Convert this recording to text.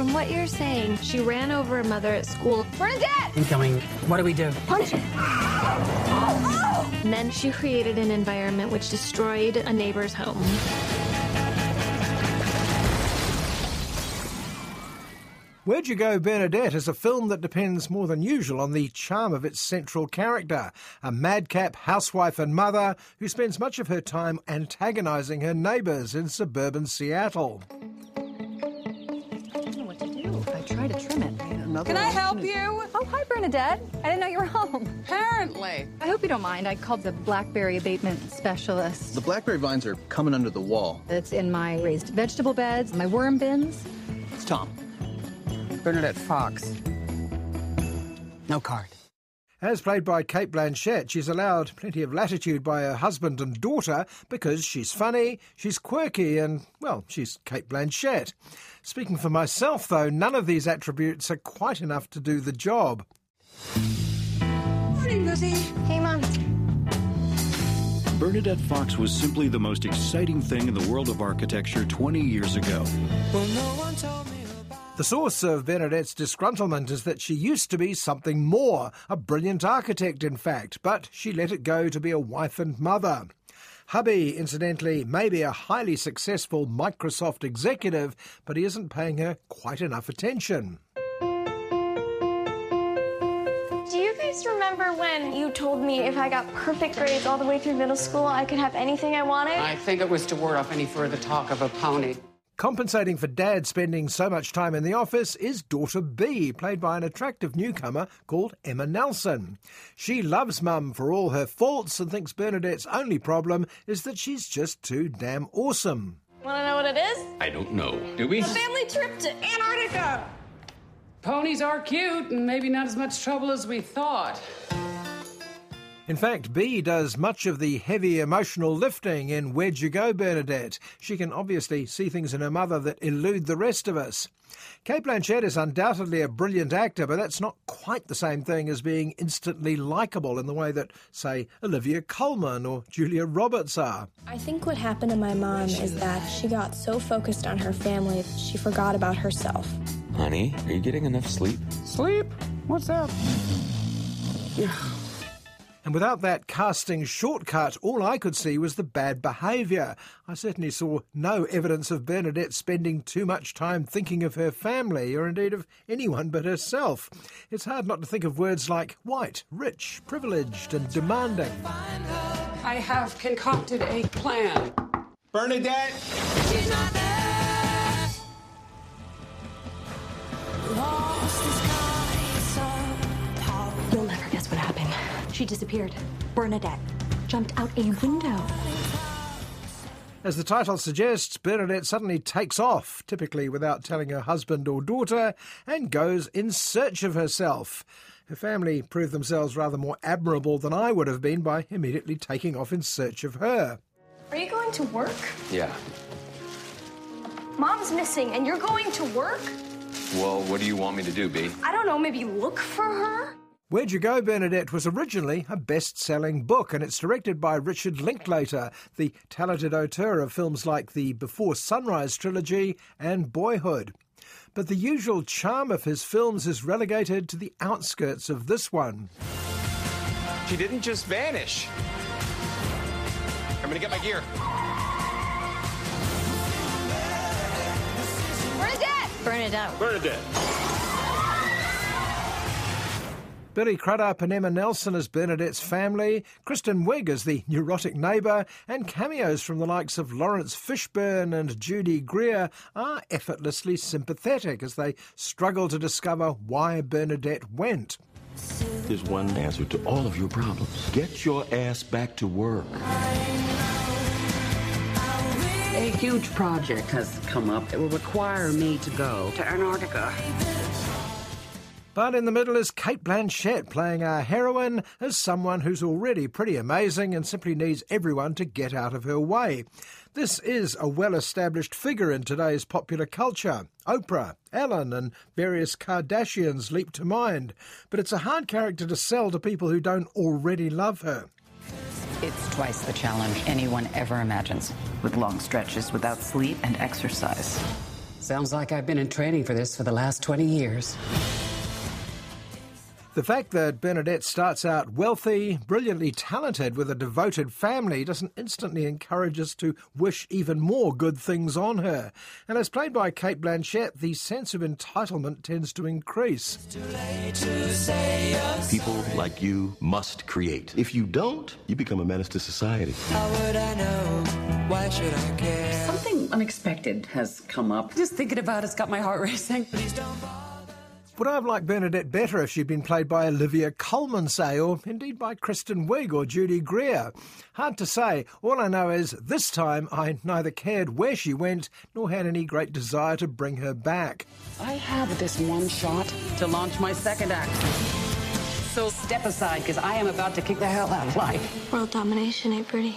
from what you're saying, she ran over a mother at school. Bernadette! Incoming. What do we do? Punch it! And then she created an environment which destroyed a neighbor's home. Where'd You Go, Bernadette is a film that depends more than usual on the charm of its central character, a madcap housewife and mother who spends much of her time antagonising her neighbours in suburban Seattle. Try to trim it. Can I help you? Oh, hi, Bernadette. I didn't know you were home. Apparently. I hope you don't mind. I called the blackberry abatement specialist. The blackberry vines are coming under the wall. It's in my raised vegetable beds, my worm bins. It's Tom. Bernadette Fox. No card. As played by Cate Blanchett, she's allowed plenty of latitude by her husband and daughter because she's funny, she's quirky, and, well, she's Cate Blanchett. Speaking for myself, though, none of these attributes are quite enough to do the job. Morning, Lizzie. Hey, Mom. Bernadette Fox was simply the most exciting thing in the world of architecture 20 years ago. Well, no one told me The source of Bernadette's disgruntlement is that she used to be something more, a brilliant architect, in fact, but she let it go to be a wife and mother. Hubby, incidentally, may be a highly successful Microsoft executive, but he isn't paying her quite enough attention. Do you guys remember when you told me if I got perfect grades all the way through middle school, I could have anything I wanted? I think it was to ward off any further talk of a pony. Compensating for dad spending so much time in the office is daughter Bee, played by an attractive newcomer called Emma Nelson. She loves mum for all her faults and thinks Bernadette's only problem is that she's just too damn awesome. Want to know what it is? I don't know. Do we? A family trip to Antarctica. Ponies are cute and maybe not as much trouble as we thought. In fact, Bee does much of the heavy emotional lifting in Where'd You Go, Bernadette? She can obviously see things in her mother that elude the rest of us. Cate Blanchett is undoubtedly a brilliant actor, but that's not quite the same thing as being instantly likeable in the way that, say, Olivia Colman or Julia Roberts are. I think what happened to my mom is that she got so focused on her family, that she forgot about herself. Honey, are you getting enough sleep? Sleep? What's that? And without that casting shortcut, all I could see was the bad behaviour. I certainly saw no evidence of Bernadette spending too much time thinking of her family, or indeed of anyone but herself. It's hard not to think of words like white, rich, privileged, and demanding. I have concocted a plan. Bernadette! She disappeared. Bernadette jumped out a window. As the title suggests, Bernadette suddenly takes off, typically without telling her husband or daughter, and goes in search of herself. Her family proved themselves rather more admirable than I would have been by immediately taking off in search of her. Are you going to work? Yeah. Mom's missing, and you're going to work? Well, what do you want me to do, Bee? I don't know, maybe look for her? Where'd You Go, Bernadette was originally a best selling book, and it's directed by Richard Linklater, the talented auteur of films like the Before Sunrise trilogy and Boyhood. But the usual charm of his films is relegated to the outskirts of this one. She didn't just vanish. I'm gonna get my gear. Bernadette! Bernadette. Bernadette. Billy Crudup and Emma Nelson as Bernadette's family, Kristen Wiig as the neurotic neighbour, and cameos from the likes of Lawrence Fishburne and Judy Greer are effortlessly sympathetic as they struggle to discover why Bernadette went. There's one answer to all of your problems. Get your ass back to work. A huge project has come up. It will require me to go to Antarctica. But in the middle is Cate Blanchett playing our heroine as someone who's already pretty amazing and simply needs everyone to get out of her way. This is a well established figure in today's popular culture. Oprah, Ellen, and various Kardashians leap to mind, but it's a hard character to sell to people who don't already love her. It's twice the challenge anyone ever imagines, with long stretches without sleep and exercise. Sounds like I've been in training for this for the last 20 years. The fact that Bernadette starts out wealthy, brilliantly talented, with a devoted family doesn't instantly encourage us to wish even more good things on her. And as played by Cate Blanchett, the sense of entitlement tends to increase. People like you must create. If you don't, you become a menace to society. How would I know? Why should I care? Something unexpected has come up. Just thinking about it's got my heart racing. Would I have liked Bernadette better if she'd been played by Olivia Colman, say, or indeed by Kristen Wiig or Judy Greer? Hard to say. All I know is this time I neither cared where she went nor had any great desire to bring her back. I have this one shot to launch my second act. So step aside, because I am about to kick the hell out of life. World domination ain't pretty.